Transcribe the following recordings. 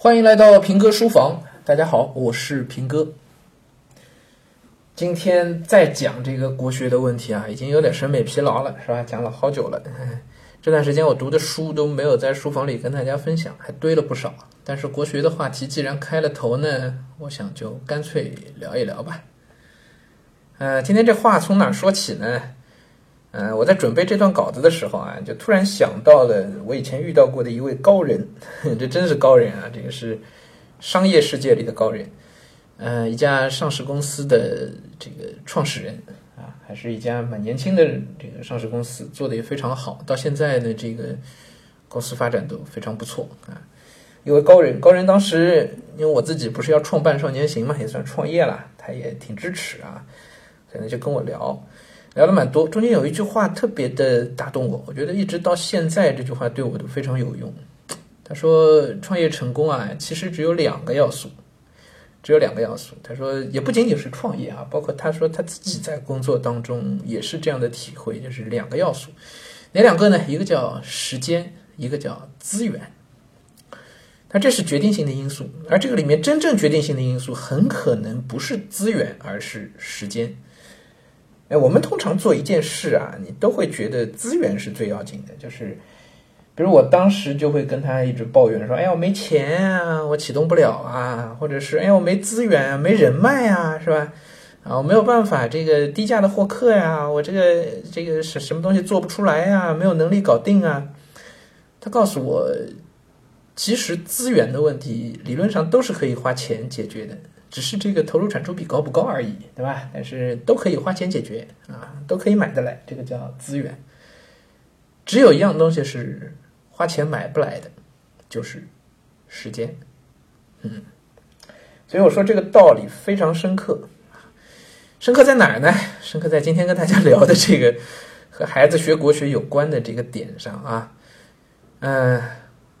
欢迎来到平哥书房，大家好，我是平哥。今天再讲这个国学的问题啊，已经有点审美疲劳了，是吧？讲了好久了，这段时间我读的书都没有在书房里跟大家分享，还堆了不少。但是国学的话题既然开了头呢，我想就干脆聊一聊吧。呃，今天这话从哪说起呢？嗯，我在准备这段稿子的时候啊，就突然想到了我以前遇到过的一位高人，这真是高人啊！这个是商业世界里的高人，呃，一家上市公司的这个创始人啊，还是一家蛮年轻的这个上市公司，做的也非常好，到现在的这个公司发展都非常不错啊。一位高人，高人当时因为我自己不是要创办少年行嘛，也算创业了，他也挺支持啊，可能就跟我聊。聊了蛮多，中间有一句话特别的打动我，我觉得一直到现在这句话对我都非常有用。他说：“创业成功啊，其实只有两个要素，只有两个要素。”他说：“也不仅仅是创业啊，包括他说他自己在工作当中也是这样的体会，就是两个要素，哪两个呢？一个叫时间，一个叫资源。他这是决定性的因素，而这个里面真正决定性的因素很可能不是资源，而是时间。”哎，我们通常做一件事啊，你都会觉得资源是最要紧的。就是，比如我当时就会跟他一直抱怨说：“哎呀，我没钱啊，我启动不了啊，或者是哎呀，我没资源啊，没人脉啊，是吧？啊，我没有办法这个低价的获客呀，我这个这个什什么东西做不出来呀，没有能力搞定啊。”他告诉我，其实资源的问题理论上都是可以花钱解决的。只是这个投入产出比高不高而已，对吧？但是都可以花钱解决啊，都可以买得来，这个叫资源。只有一样东西是花钱买不来的，就是时间。嗯，所以我说这个道理非常深刻。深刻在哪儿呢？深刻在今天跟大家 聊的这个和孩子学国学有关的这个点上啊。嗯。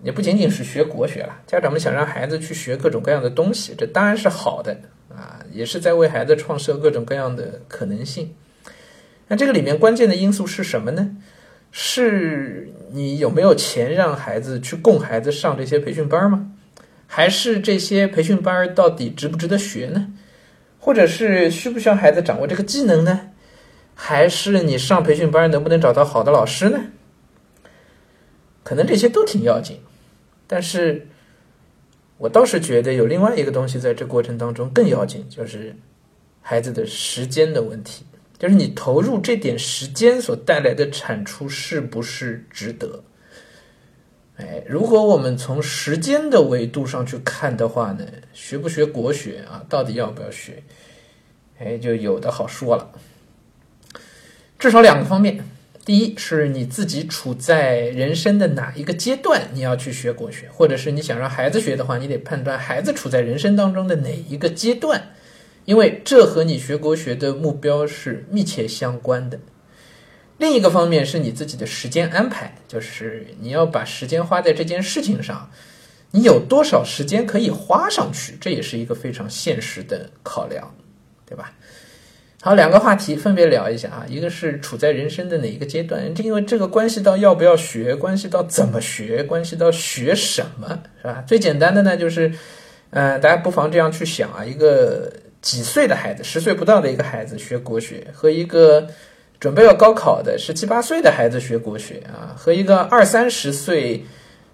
也不仅仅是学国学了，家长们想让孩子去学各种各样的东西，这当然是好的啊，也是在为孩子创设各种各样的可能性。那这个里面关键的因素是什么呢？是你有没有钱让孩子去供孩子上这些培训班吗？还是这些培训班到底值不值得学呢？或者是需不需要孩子掌握这个技能呢？还是你上培训班能不能找到好的老师呢？可能这些都挺要紧。但是，我倒是觉得有另外一个东西在这过程当中更要紧，就是孩子的时间的问题，就是你投入这点时间所带来的产出是不是值得？哎，如果我们从时间的维度上去看的话呢，学不学国学啊，到底要不要学？哎，就有的好说了，至少两个方面。第一是你自己处在人生的哪一个阶段，你要去学国学，或者是你想让孩子学的话，你得判断孩子处在人生当中的哪一个阶段，因为这和你学国学的目标是密切相关的。另一个方面是你自己的时间安排，就是你要把时间花在这件事情上，你有多少时间可以花上去，这也是一个非常现实的考量，对吧？好，两个话题分别聊一下啊。一个是处在人生的哪一个阶段，因为这个关系到要不要学，关系到怎么学，关系到学什么，是吧？最简单的呢，就是，嗯，大家不妨这样去想啊：一个几岁的孩子，十岁不到的一个孩子学国学，和一个准备要高考的十七八岁的孩子学国学啊，和一个二三十岁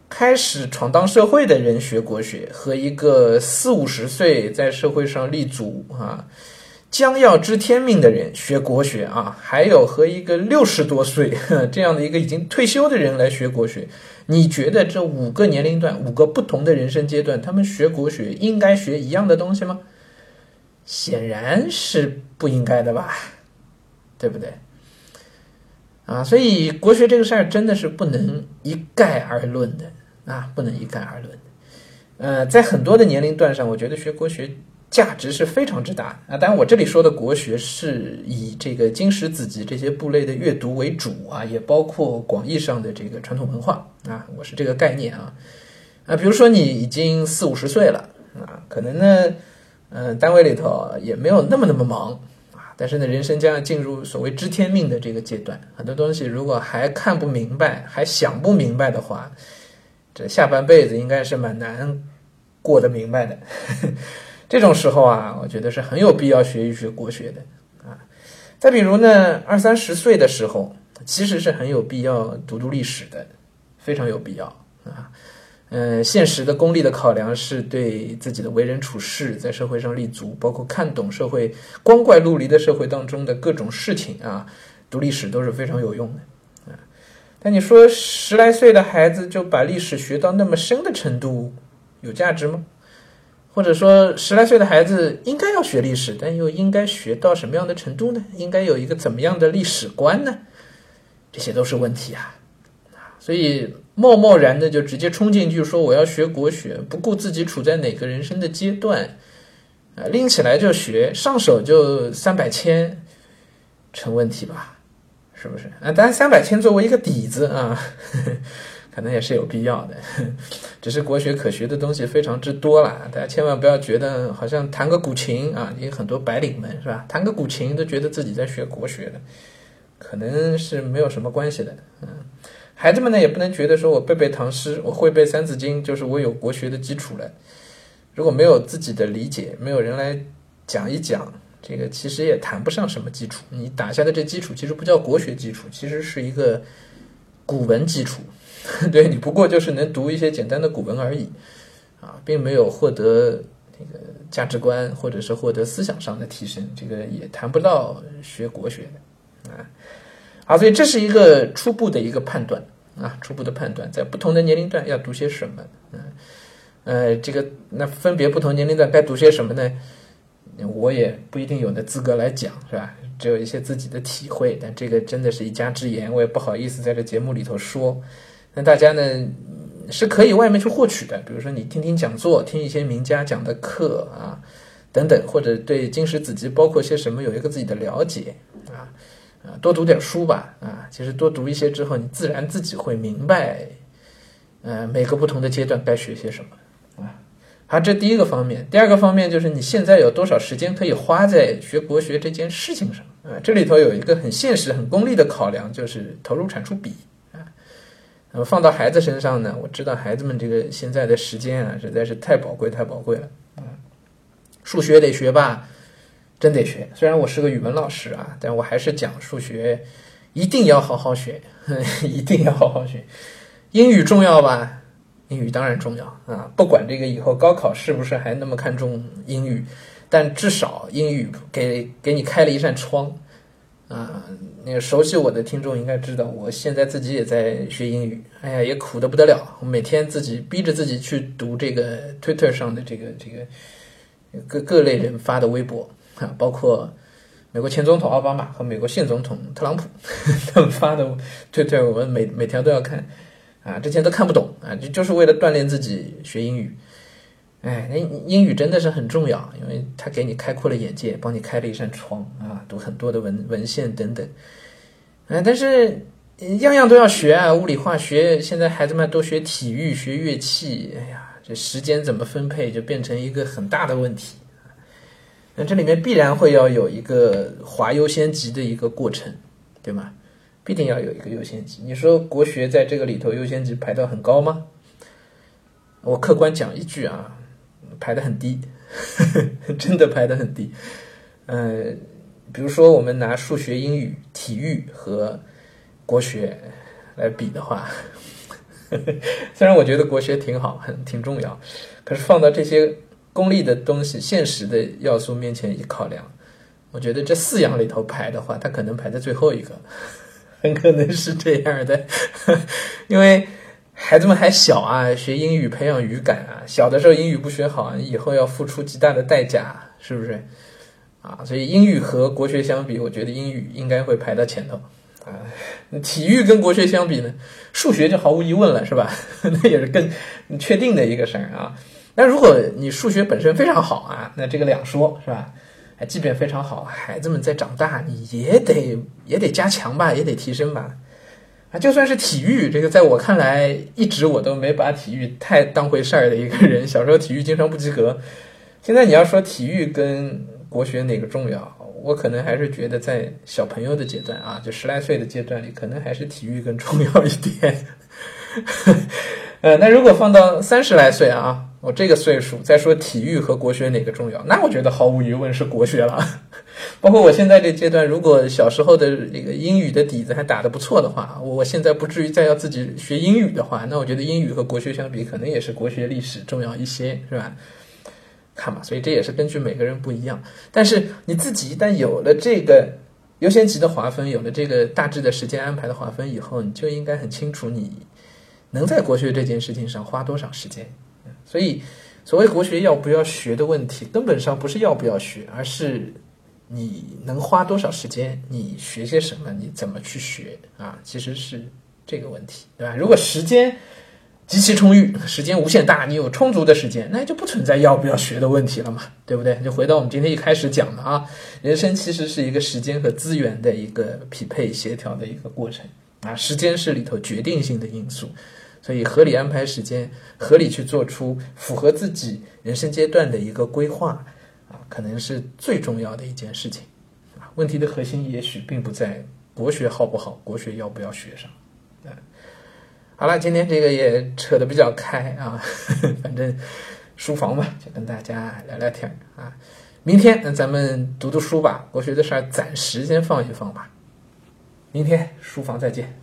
开始闯荡社会的人学国学，和一个四五十岁在社会上立足啊。将要知天命的人学国学啊，还有和一个六十多岁 这样的一个已经退休的人来学国学，你觉得这五个年龄段、五个不同的人生阶段，他们学国学应该学一样的东西吗？显然是不应该的吧，对不对？啊，所以国学这个事儿真的是不能一概而论的啊，不能一概而论的。呃，在很多的年龄段上，我觉得学国学。价值是非常之大啊！当然，我这里说的国学是以这个经史子集这些部类的阅读为主啊，也包括广义上的这个传统文化啊，我是这个概念啊啊。比如说，你已经四五十岁了啊，可能呢，嗯，单位里头也没有那么那么忙啊，但是呢，人生将要进入所谓知天命的这个阶段，很多东西如果还看不明白，还想不明白的话，这下半辈子应该是蛮难。过得明白的。这种时候啊，我觉得是很有必要学一学国学的啊。再比如呢，二三十岁的时候，其实是很有必要读读历史的，非常有必要啊。嗯，现实的功利的考量是对自己的为人处事，在社会上立足，包括看懂社会光怪陆离的社会当中的各种事情啊，读历史都是非常有用的啊。但你说十来岁的孩子就把历史学到那么深的程度，有价值吗？或者说十来岁的孩子应该要学历史，但又应该学到什么样的程度呢？应该有一个怎么样的历史观呢？这些都是问题啊。所以贸贸然的就直接冲进去说我要学国学，不顾自己处在哪个人生的阶段，啊，拎起来就学，上手就三百千，成问题吧？是不是？啊，当然三百千作为一个底子啊，可能也是有必要的。只是国学可学的东西非常之多了，大家千万不要觉得好像弹个古琴啊，你很多白领们是吧？弹个古琴都觉得自己在学国学的，可能是没有什么关系的，嗯。孩子们呢，也不能觉得说我背背唐诗，我会背三字经，就是我有国学的基础了。如果没有自己的理解，没有人来讲一讲，这个其实也谈不上什么基础。你打下的这基础，其实不叫国学基础，其实是一个古文基础。对你不过就是能读一些简单的古文而已，啊，并没有获得那个价值观或者是获得思想上的提升，这个也谈不到学国学的啊。啊，所以这是一个初步的一个判断啊，初步的判断，在不同的年龄段要读些什么，嗯，呃，这个那分别不同年龄段该读些什么呢？我也不一定有那资格来讲，是吧？只有一些自己的体会，但这个真的是一家之言，我也不好意思在这节目里头说。那大家呢是可以外面去获取的，比如说你听听讲座，听一些名家讲的课啊，等等，或者对经史子集包括些什么有一个自己的了解啊。啊，多读点书吧，啊，其实多读一些之后，你自然自己会明白，呃，每个不同的阶段该学些什么，啊，好，这第一个方面。第二个方面就是你现在有多少时间可以花在学国学这件事情上，啊，这里头有一个很现实、很功利的考量，就是投入产出比，那么放到孩子身上呢，我知道孩子们这个现在的时间啊，实在是太宝贵、太宝贵了，啊，数学得学吧。真得学，虽然我是个语文老师啊，但我还是讲数学，一定要好好学，一定要好好学。英语重要吧？英语当然重要啊，不管这个以后高考是不是还那么看重英语，但至少英语给给你开了一扇窗啊。那个熟悉我的听众应该知道，我现在自己也在学英语，哎呀，也苦的不得了。我每天自己逼着自己去读这个 Twitter 上的这个这个各各类人发的微博。啊，包括美国前总统奥巴马和美国现总统特朗普 他们发的推特，我们每每条都要看啊。之前都看不懂啊，就就是为了锻炼自己学英语。哎，英英语真的是很重要，因为它给你开阔了眼界，帮你开了一扇窗啊，读很多的文文献等等。啊，但是样样都要学啊，物理化学，现在孩子们都学体育、学乐器，哎呀，这时间怎么分配就变成一个很大的问题。那这里面必然会要有一个划优先级的一个过程，对吗？必定要有一个优先级。你说国学在这个里头优先级排到很高吗？我客观讲一句啊，排的很低，真的排的很低。呃，比如说我们拿数学、英语、体育和国学来比的话，虽然我觉得国学挺好，很挺重要，可是放到这些。功利的东西、现实的要素面前一考量，我觉得这四样里头排的话，它可能排在最后一个，很可能是这样的。因为孩子们还小啊，学英语培养语感啊，小的时候英语不学好，以后要付出极大的代价，是不是？啊，所以英语和国学相比，我觉得英语应该会排到前头啊。体育跟国学相比呢，数学就毫无疑问了，是吧？那也是更确定的一个事儿啊。那如果你数学本身非常好啊，那这个两说，是吧？哎，即便非常好，孩子们在长大，你也得也得加强吧，也得提升吧。啊，就算是体育，这个在我看来，一直我都没把体育太当回事儿的一个人。小时候体育经常不及格，现在你要说体育跟国学哪个重要，我可能还是觉得在小朋友的阶段啊，就十来岁的阶段里，可能还是体育更重要一点。呃，那如果放到三十来岁啊。我这个岁数再说体育和国学哪个重要，那我觉得毫无疑问是国学了。包括我现在这阶段，如果小时候的这个英语的底子还打得不错的话，我现在不至于再要自己学英语的话，那我觉得英语和国学相比，可能也是国学历史重要一些，是吧？看吧，所以这也是根据每个人不一样。但是你自己一旦有了这个优先级的划分，有了这个大致的时间安排的划分以后，你就应该很清楚你能在国学这件事情上花多少时间。所以，所谓国学要不要学的问题，根本上不是要不要学，而是你能花多少时间，你学些什么，你怎么去学啊？其实是这个问题，对吧？如果时间极其充裕，时间无限大，你有充足的时间，那就不存在要不要学的问题了嘛，对不对？就回到我们今天一开始讲的啊，人生其实是一个时间和资源的一个匹配协调的一个过程啊，时间是里头决定性的因素。所以，合理安排时间，合理去做出符合自己人生阶段的一个规划，啊，可能是最重要的一件事情。问题的核心也许并不在国学好不好，国学要不要学上。嗯，好了，今天这个也扯得比较开啊，反正书房嘛，就跟大家聊聊天啊。明天那咱们读读书吧，国学的事儿暂时先放一放吧。明天书房再见。